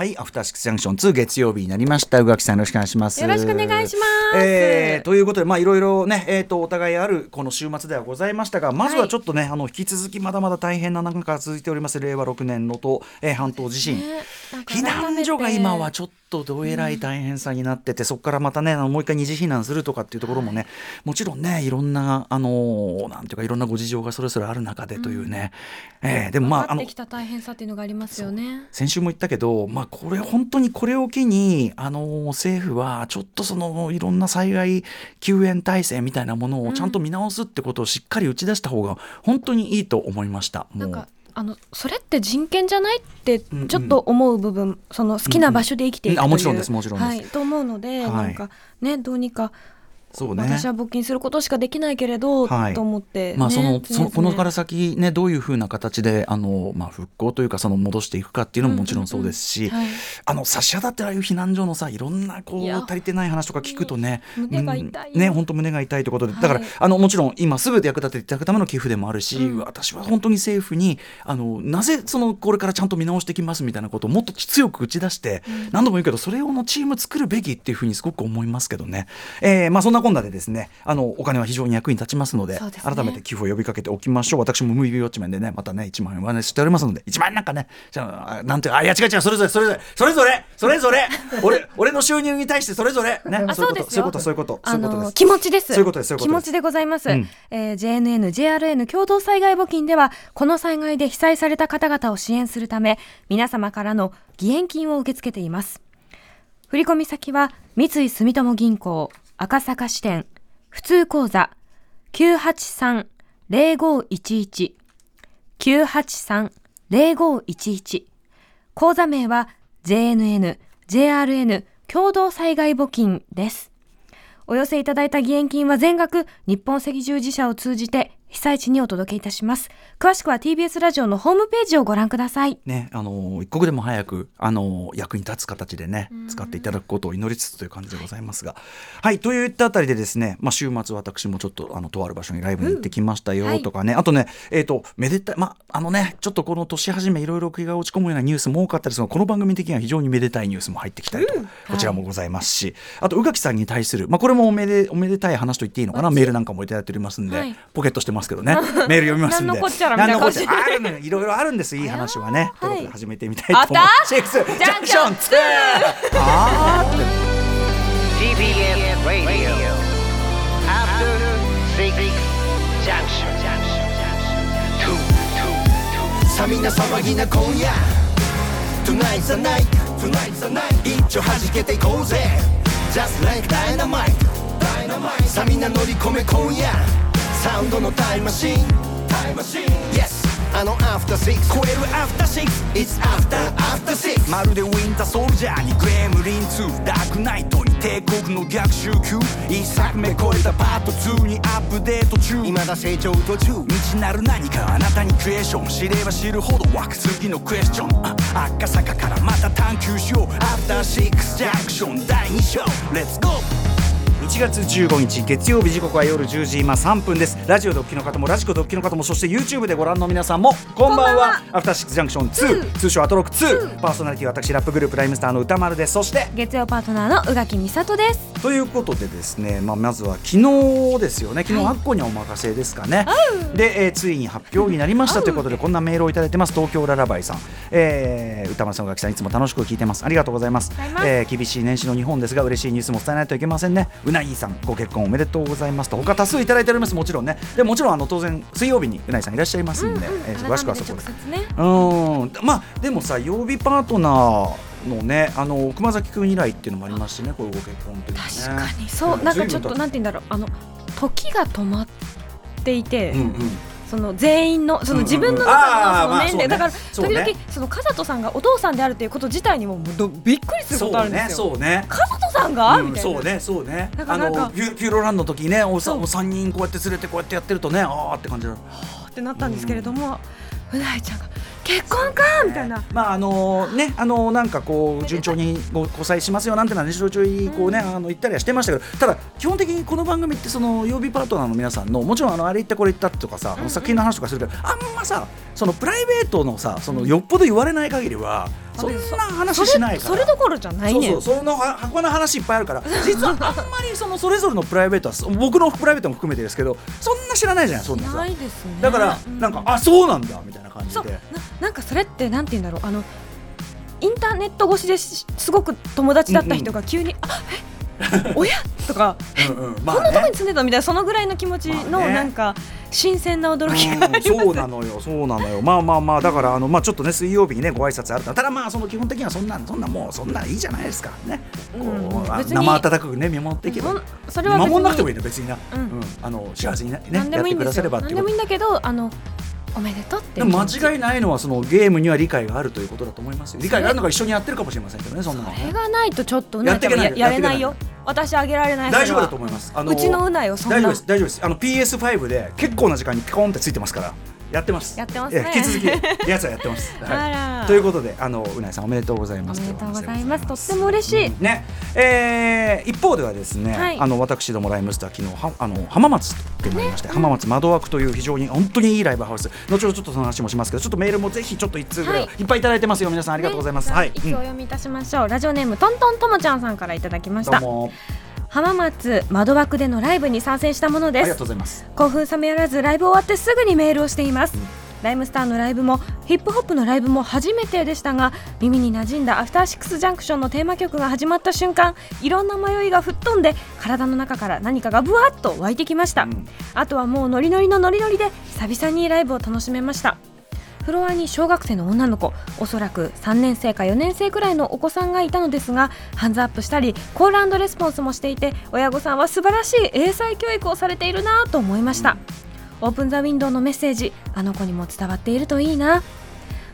はい、アフターシックスジャンクション2月曜日になりました。宇垣さんよろしくお願いします。よろしくお願いします。えー、ということで、まあいろいろね、えっ、ー、とお互いあるこの週末ではございましたが、まずはちょっとね、はい、あの引き続きまだまだ大変な中続いております令和6年のと、えー、半島地震、ね、避難所が今はちょっとどえらい大変さになってて、うん、そこからまたね、あのもう一回二次避難するとかっていうところもね、はい、もちろんね、いろんなあのなんていうかいろんなご事情がそれぞれある中でというね、うん、えー、でもまああの大変さっていうのがありますよね。先週も言ったけど、まあこれ本当にこれを機にあの政府はちょっとそのいろんな災害救援体制みたいなものをちゃんと見直すってことをしっかり打ち出した方が本当にいいと思いました。う。ん、なんかあのそれって人権じゃないってちょっと思う部分、うんうん、その好きな場所で生きていくという、うんうん、あもちろんですもちろんです、はい、と思うので、はい、なんかねどうにかそうね、私は募金することしかできないけれど、はい、と思って、ね、まあそのそこのから先ねどういうふうな形であのまあ復興というかその戻していくかっていうのももちろんそうですし、あの差し当たってああいう避難所のさいろんなこう足りてない話とか聞くとね胸が痛い、ね本当胸が痛いということで、だからあのもちろん今すぐ役立てていただくための寄付でもあるし、うん、私は本当に政府にあのなぜそのこれからちゃんと見直していきますみたいなことをもっと強く打ち出して、うん、何度も言うけどそれ用のチーム作るべきっていうふうにすごく思いますけどね、えー、まあそんなこんなでですねあのお金は非常に役に立ちますので、ね、改めて寄付を呼びかけておきましょう。私もムービーウォッチメンでねまたね1万円上値しておりますので1万円なんかねじゃあなんてあいや違う違うそれぞれそれぞれそれぞれそれぞれ 俺俺の収入に対してそれぞれねそういうことそういうことそういうことそういうことです。気持ちです。そういうことです気持ちでございます、うん、えー、JNN JRN 共同災害募金ではこの災害で被災された方々を支援するため皆様からの義援金を受け付けています。振込先は三井住友銀行赤坂支店普通講座983-0511 983-0511講座名は JNN、JRN 共同災害募金です。お寄せいただいた義援金は全額日本赤十字社を通じて被災地にお届けいたします。詳しくは TBS ラジオのホームページをご覧ください。ねあの一刻でも早くあの役に立つ形でね使っていただくことを祈りつつという感じでございますが。はいといったあたりでですねまあ週末私もちょっとあのとある場所にライブに行ってきましたよとかね、うんはい、あとねえっ、ー、とめでたいまああのねちょっとこの年始めいろいろ気が落ち込むようなニュースも多かったですがこの番組的には非常にめでたいニュースも入ってきたりと、うん、こちらもございますし、はい、あと宇垣さんに対するまあこれもおめでおめでたい話と言っていいのかな？メールなんかもいただいておりますんで、はい、ポケットしてますけどねメール読みますんで。何のこっちゃらみたいな感じ。あるのいろいろあるんですいい話はね。ということで始めてみたいと思います。シックスジャンクション2。あーって。TBS Radio After Six Junction さみな騒ぎな今夜 Tonight's the night Tonight's the night 一丁弾けていこうぜ Just like dynamite さみんな乗り込め今夜サウンドのタイムマシン。タイムマシン Yes あのアフターシックス。超えるアフターシックス。It's after after six まるでウィンターソルジャーにグレムリン2ダークナイトに帝国の逆襲級。一作目超えたパート2にアップデート中。未だ成長途中。未知なる何かあなたにクエスチョン知れば知るほど湧く次のクエスチョン。赤坂からまた探求しよう。アフターシックスジャンクション第2章。レッツゴー1月15日月曜日時刻は夜10時今3分です。ラジオドッキの方もラジコドッキの方もそして YouTube でご覧の皆さんもこんばんは。アフターシックスジャンクション2通称アトロック2パーソナリティは私ラップグループライムスターの歌丸です。そして月曜パートナーの宇垣美里です。ということでですね、まあ、まずは昨日ですよね。昨日、はい、アッコにお任せですかね。で、えー、ついに発表になりましたということでこんなメールをいただいてます。東京ララバイさん、えー、歌丸さん宇垣さんいつも楽しく聞いてます。ありがとうございます、えー、厳しい年始の日本ですが嬉しいニュースも伝えないといけませんねうなぎさんご結婚おめでとうございますと他多数いただいております。もちろんね。でもちろんあの当然水曜日にうなぎさんいらっしゃいますんで、うんうん、えー、詳しくはそこで、ね、うん。まあでもさ曜日パートナーのねあの熊崎君以来っていうのもありますしねこういうご結婚っていうね、確かに。そう。なんかちょっとなんて言うんだろう。あの時が止まっていて、うんうんその全員のその自分の中のその年齢、まあだから時々その風人さんがお父さんであるということ自体にももびっくりすることあるんですよ。そうねそうね。風人さんが、うんみたいな。そうねそうね。あだからなんか。のピューロランドの時ねおさそう。お三人こうやって連れてこうやってやってるとねああって感じだ。ってなったんですけれども、うないちゃんが結婚かみたいな。まああのねあのなんかこう順調にご交際しますよなんてのはねちょいちょいこうね、あの言ったりはしてましたけどただ基本的にこの番組ってその曜日パートナーの皆さんのもちろんあのあれ言ったこれ言ったとかさ、作品の話とかするけどあんまさそのプライベートのさそのよっぽど言われない限りは、そんな話しないから。それどころじゃないねん。そうそうそのは箱の話いっぱいあるから。実はあんまりそのそれぞれのプライベートは僕のプライベートも含めてですけどそんな知らないじゃないそんなさないですね。だからうん。なんかあそうなんだみたいな感じで。ななんかそれってなんて言うんだろう。あのインターネット越しですすごく友達だった人が急に、あえ 親とかうんうん。まこんなとこねに住んでたみたいなそのぐらいの気持ちのまあね。なんか新鮮な驚きがあうそうなのよ、そうなのよ、まあまあまあ、だから、あの、まあ、ちょっとね、水曜日にね、ご挨拶あるただ、まあ、その基本的には、そんな、そんな、もう、そんないいじゃないですか。ね。こう、あうん生温かくね、見守っていけば。ほん。それは守んなくてもいいの、別にな。うん。うん、あの、幸せにね、やってくださればっていう何でもいいんだけどあのおめでとうって。間違いいないのはそのゲームには理解があるということだと思いますよ。理解があるのが一緒にやってるかもしれませんけどねそんなのそれがないとちょっとうやってややれないやよ私あげられない。大丈夫だと思います。あのうちのうないをそんな。大丈夫です。大丈夫です。あの PS5 で結構な時間にピコンってついてますからやってます。やってますね。え引き続きやつはやってます、あら。ということであのうないさんおめでとうございます。おめでとうございます。ととっても嬉しい、うんね。えー一方ではですね、はい。あの私どもライムスター昨日はあの浜松ってまいりまして、浜松窓枠という非常に本当にいいライブハウス。後ほどちょっとその話もしますけどちょっとメールもぜひちょっと一通ぐらい、はい。い、っぱいいただいてますよ。皆さんありがとうございます、ね。はい、一つお読みいたしましょう、ラジオネームトントンともちゃんさんからいただきました。どうも浜松窓枠でのライブに参戦したものです。ありがとうございます。興奮冷めやらずライブ終わってすぐにメールをしています、ライムスターのライブもヒップホップのライブも初めてでしたが耳に馴染んだアフターシックスジャンクションのテーマ曲が始まった瞬間いろんな迷いが吹っ飛んで体の中から何かがブワッと湧いてきました、うん。あとはもうノリノリのノリノリで久々にライブを楽しめましたフロアに小学生の女の子。おそらく3年生か4年生くらいのお子さんがいたのですがハンズアップしたりコールレスポンスもしていて親御さんは素晴らしい英才教育をされているなと思いました、オープンザウィンドウのメッセージあの子にも伝わっているといいな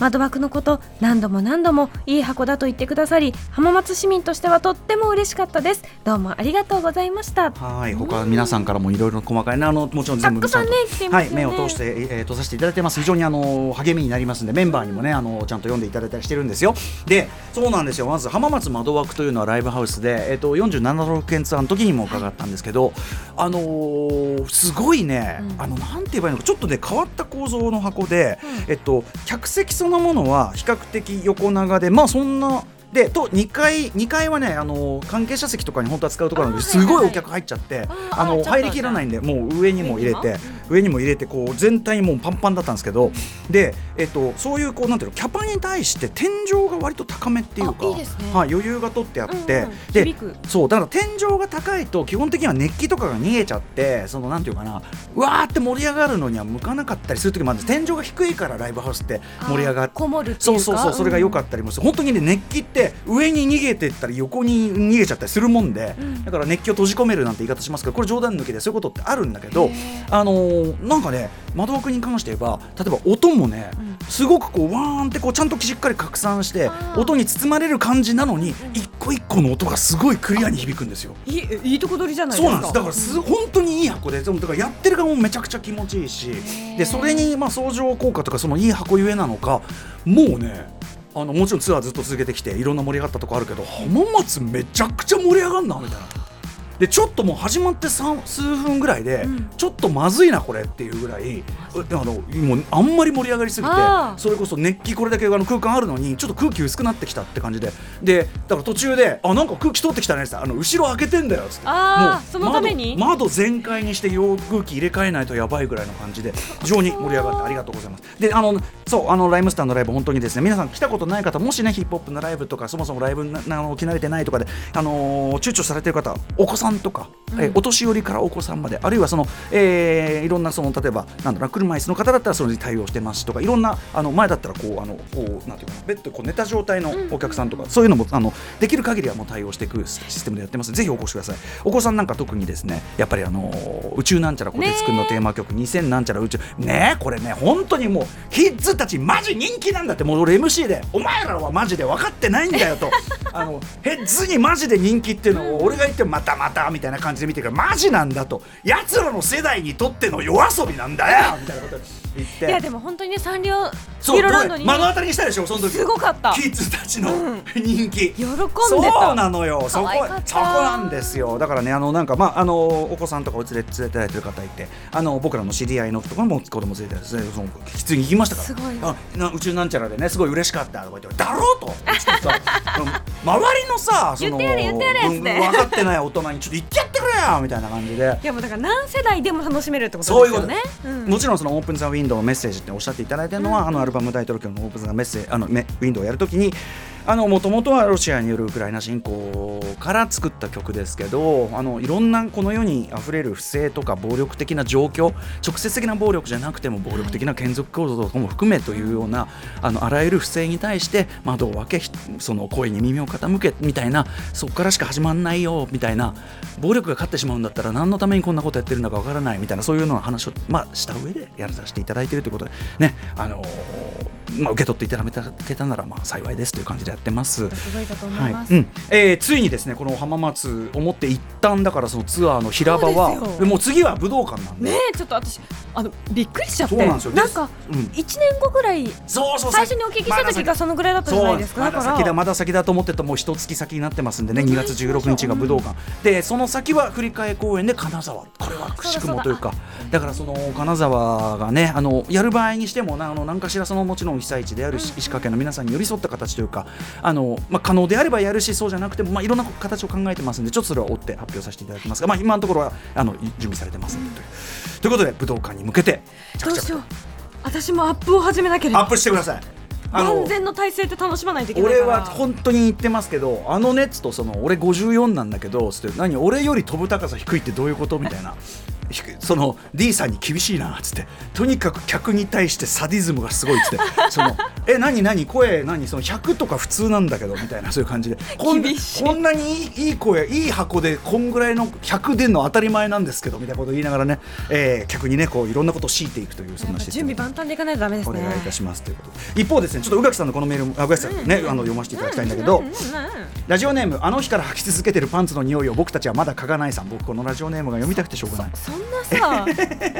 窓枠のこと何度も何度もいい箱だと言ってくださり浜松市民としてはとっても嬉しかったですどうもありがとうございましたはい、他皆さんからもいろいろ細かいね、あのもちろん全部さんねはい、目を通して、えー、閉ざしていただいてます。非常にあの励みになりますんで、メンバーにもね、あのちゃんと読んでいただいたりしてるんですよ。で、そうなんですよ。まず浜松窓枠というのはライブハウスで、えっ、と47都道府県ツアーの時にも伺ったんですけど、あのーすごいね、うんあのなんて言えばいいのか、ちょっとね変わった構造の箱で、えっと客席そのものは比較的横長で、まあそんな。でと2階二階はねあの関係者席とかに本当は使うところなのあーですごいお客入っちゃってあの入りきらないんでもう上にも入れて上にも入れてこう全体もうパンパンだったんですけどで、えっと、そういうこうなんていうのキャパに対して天井が割と高めっていうかね。はい、余裕が取ってあって、うんうんでそうだから天井が高いと基本的には熱気とかが逃げちゃってそのなんていうかなうわーって盛り上がるのには向かなかったりする時もあるんです。天井が低いからライブハウスって盛り上がって。そうそうそうそれが良かったりもする、本当にね熱気って上に逃げてったり横に逃げちゃったりするもんで、うん。だから熱気を閉じ込めるなんて言い方しますけどこれ冗談抜きでそういうことってあるんだけどあのーなんかね窓枠に関して言えば例えば音もね、すごくこうワーンってこうちゃんとしっかり拡散して音に包まれる感じなのに一個一個の音がすごいクリアに響くんですよ。いいいいとこ取りじゃないですか。そうなんです。だからす本当にいい箱ででもだからやってる側もめちゃくちゃ気持ちいいしでそれにまあ相乗効果とかそのいい箱ゆえなのかもうねあのもちろんツアーずっと続けてきていろんな盛り上がったとこあるけど浜松めちゃくちゃ盛り上がんなみたいな。でちょっともう始まって数分ぐらいで、うん。ちょっとまずいなこれっていうぐらい、うあのもうあんまり盛り上がりすぎてそれこそ熱気これだけあの空間あるのにちょっと空気薄くなってきたって感じで。でだから途中であなんか空気通ってきたねってあの後ろ開けてんだよっつって。あもうのために？窓窓全開にして陽空気入れ替えないとやばいぐらいの感じで非常に盛り上がってありがとうございます。であのそうあのライムスターのライブ本当にですね皆さん来たことない方もしねヒップホップのライブとかそもそもライブななの着慣れてないとかであのー躊躇されてる方お子ささんとか、えーお年寄りからお子さんまであるいはその、えーいろんなその例えばなんだろうな車椅子の方だったらそれに対応してますとかいろんなあの前だったらこうあのこうなんていうかなベッドでこう寝た状態のお客さんとか、そういうのもあのできる限りはもう対応していくシステムでやってます。ぜひお越しください。お子さんなんか特にですねやっぱりあの宇宙なんちゃらこてつくんのテーマ曲2000なんちゃら宇宙。ねえこれね本当にもうキッズたちマジ人気なんだって。もう俺 MC でお前らはマジで分かってないんだよと。あのヘッズにマジで人気っていうのを俺が言ってもまたまたみたいな感じで見てるからマジなんだと。やつらの世代にとっての夜遊びなんだよみたいなこと言って。いやでも本当にねサンリオそうピロランドにね。目の当たりにしたでしょその時。すごかった。キッズたちの人気、喜んでた。そうなのよ。そこそこなんですよ。だからねあのなんかまああのお子さんとかお連れ連れてられてる方いてあの僕らの知り合いのところも子供連れてそのきついに行きましたから。すごい。あな宇宙なんちゃらでねすごい嬉しかった。とか言ってだろうと。周りのさその言ってやれ言ってやれって。うん分かってない大人にちょっと言ってやってくれよみたいな感じで。いやもうだから何世代でも楽しめるってことそういうこと。ですよねうん。もちろんそのオープンザウィンドウメッセージっておっしゃっていただいてるのは、あのアルバムタイトル曲のオープンのメッセージあのメウィンドウをやるときにもともとはロシアによるウクライナ侵攻から作った曲ですけどあのいろんなこの世にあふれる不正とか暴力的な状況直接的な暴力じゃなくても暴力的な眷属構造とかも含めというようなあのあらゆる不正に対して窓を開けその声に耳を傾けみたいなそこからしか始まんないよみたいな暴力が勝ってしまうんだったら何のためにこんなことやってるんだかわからないみたいなそういうような話を、まあ、した上でやらさせていただいてるということでねあのーまあ、受け取っていただけたならまあ幸いですという感じでやってます。届いたと思はいいます、うん。えーついにですねこの浜松をもって一旦だからそのツアーの平場はもう次は武道館なんで、ねえちょっと私あのびっくりしちゃって。なんですよ。でかうん。一年後ぐらいそうそう最初にお聞きした時がそのぐらいだったじゃないですかまだ先だまだ先だと思ってたもう一月先になってますんでね2月16日が武道館、でその先は振り替え公演で金沢これはくしくもというか。だからその金沢がねあのやる場合にしてもなあの何かしらそのもちろん被災地であるし石川県の皆さんに寄り添った形というかあの、まあ、可能であればやるしそうじゃなくても、まあ、いろんな形を考えてますんでちょっとそれは追って発表させていただきますが、まあ、今のところはあの準備されてますんで、というということで武道館に向けてどうしよう。私もアップを始めなければ。アップしてください。万全の体制って楽しまないといけない俺から。は本当に言ってますけどあの熱とその俺54なんだけどつって何俺より飛ぶ高さ低いってどういうこと？みたいなその D さんに厳しいなっつって。とにかく客に対してサディズムがすごいっつって。そのえ何何声何その100とか普通なんだけどみたいな。そういう感じで。こんこんなにいいいい声いい箱でこんぐらいの100出んの当たり前なんですけどみたいなことを言いながらね、えー客にねこういろんなことを強いていくというそんな準備万端でいかないとダメですね。お願いいたしますということで。一方ですねちょっと宇垣さんのこのメール宇垣さんね、あの読ませていただきたいんだけど、ラジオネームあの日から履き続けてるパンツの匂いを僕たちはまだ嗅がないさん。僕このラジオネームが読みたくてしょうがない。そんなさ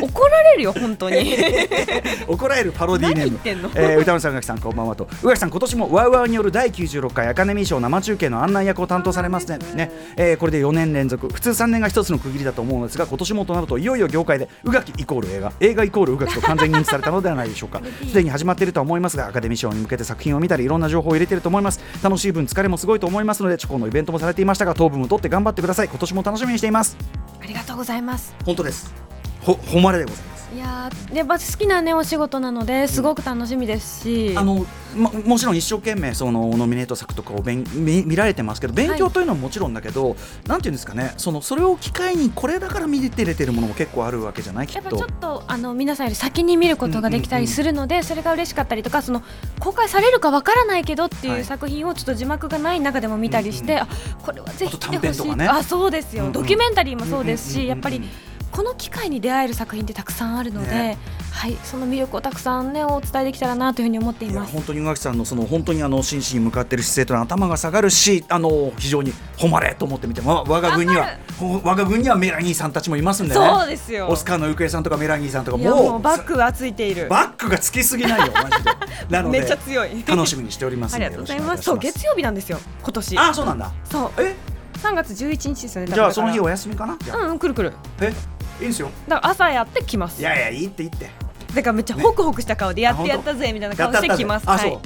怒られるよ本当に。怒られるパロディーネーム。何えー歌丸さん宇垣さんこんばんはと。宇垣さん今年もワウワウによる第96回アカデミー賞生中継の案内役を担当されますね。ね、えーこれで4年連続。普通3年が一つの区切りだと思うのですが今年もとなるといよいよ業界で宇垣イコール映画。映画イコール宇垣と完全に認知されたのではないでしょうか。すでに始まっているとは思いますがアカデミー賞に向けて作品を見たりいろんな情報を入れていると思います。楽しい分疲れもすごいと思いますのでチョコのイベントもされていましたが糖分を取って頑張ってください。今年も楽しみにしています。ありがとうございます。本当です。ほ誉れでございます。いやーやっぱ好きなねお仕事なのですごく楽しみですし、あのま、もちろん一生懸命そのノミネート作とかを勉見見られてますけど勉強というのはもちろんだけど、なんていうんですかねそのそれを機会にこれだから見てれてるものも結構あるわけじゃないきっと。やっぱちょっとあの皆さんより先に見ることができたりするので、それが嬉しかったりとかその公開されるかわからないけどってはいいう作品をちょっと字幕がない中でも見たりして、うんあこれはぜひ来てほしい、ね。あそうですよ、うんうんドキュメンタリーもそうですし、うんうんうんうん。やっぱりこの機会に出会える作品ってたくさんあるので、ね。はいその魅力をたくさんねお伝えできたらなというふうに思っています。本当に宇垣さんのその本当にあの真摯に向かっている姿勢というのは頭が下がるしあの非常に誉れと思ってみても我が軍にはほ 我が軍にはメラニーさんたちもいますんでね。そうですよ。オスカーのゆくえさんとかメラニーさんとかももうバックがついている。バックがつきすぎないよ マジで。なのでめっちゃ強い。楽しみにしております ありがとうございます。そう月曜日なんですよ今年。あそうなんだ。そう。え？3月11日ですよねじゃあその日はお休みかな？じゃあ。うんくるくる。えいいんですよ。だから朝やってきます。いやいやいいっていいって。だからめっちゃホクホクした顔でやってやったぜみたいな顔してきます。あ、そうはい。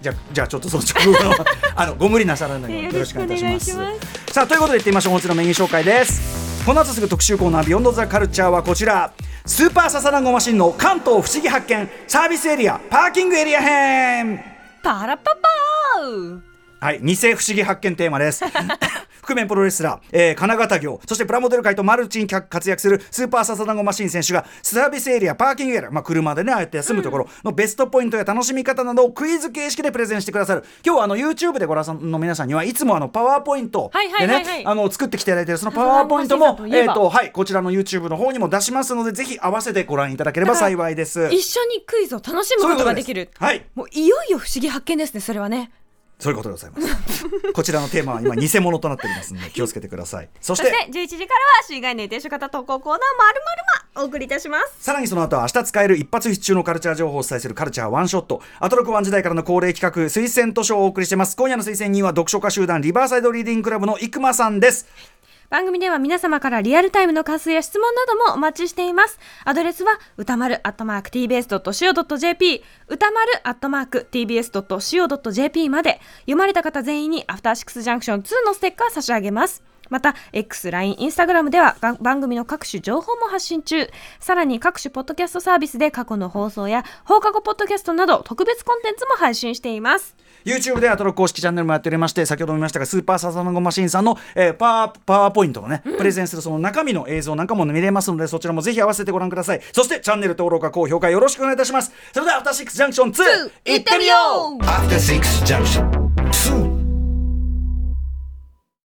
じゃあじゃあちょっとその直後のあの ご無理なさらないようによろしくお願いします。さあということでいってみましょう。本日のメニュー紹介です。この後すぐ特集コーナービヨンドザカルチャーはこちら。スーパーササダンゴマシンの関東不思議発見。サービスエリアパーキングエリア編。パラパパーはい、偽不思議発見テーマです。覆面プロレスラー、えー金型業そしてプラモデル界とマルチに活躍するスーパーササダンゴマシン選手がサービスエリアパーキングエリア、まあ、車でねああやって休むところのベストポイントや楽しみ方などをクイズ形式でプレゼンしてくださる今日はあの YouTube でご覧の皆さんにはいつもあのパワーポイントでねあの作ってきていただいているそのパワーポイントもえとはいこちらの YouTube の方にも出しますのでぜひ合わせてご覧いただければ幸いです。一緒にクイズを楽しむことができるはいもういよいよ不思議発見ですねそれはねそういうことでございます。こちらのテーマは今偽物となっておりますので気をつけてください。そしそしてて11時からは市外年停止型投稿コーナーまるまるまお送りいたします。さらにその後は明日使える一発必中のカルチャー情報をお伝えするカルチャーワンショット。アトロクワン時代からの恒例企画推薦図書をお送りしてます。今夜の推薦人は読書家集団リバーサイドリーディングクラブの生間さんです番組では皆様からリアルタイムの感想や質問などもお待ちしています。アドレスは歌丸アットマーク tbs.co.jp 歌丸アットマーク tbs.co.jp まで読まれた方全員にアフターシックスジャンクション2のステッカー差し上げます。また、X、LINE、Instagram ではが番組の各種情報も発信中。さらに各種ポッドキャストサービスで過去の放送や放課後ポッドキャストなど特別コンテンツも配信しています。YouTube でアトロク公式チャンネルもやっておりまして先ほども言いましたがスーパーサザナゴマシンさんの、えーパワーパワーポイントのね、プレゼンするその中身の映像なんかも見れますのでそちらもぜひ合わせてご覧ください。そしてチャンネル登録か高評価よろしくお願いいたします。それではアフターシックスジャンクション2行ってみよう! After Six Junction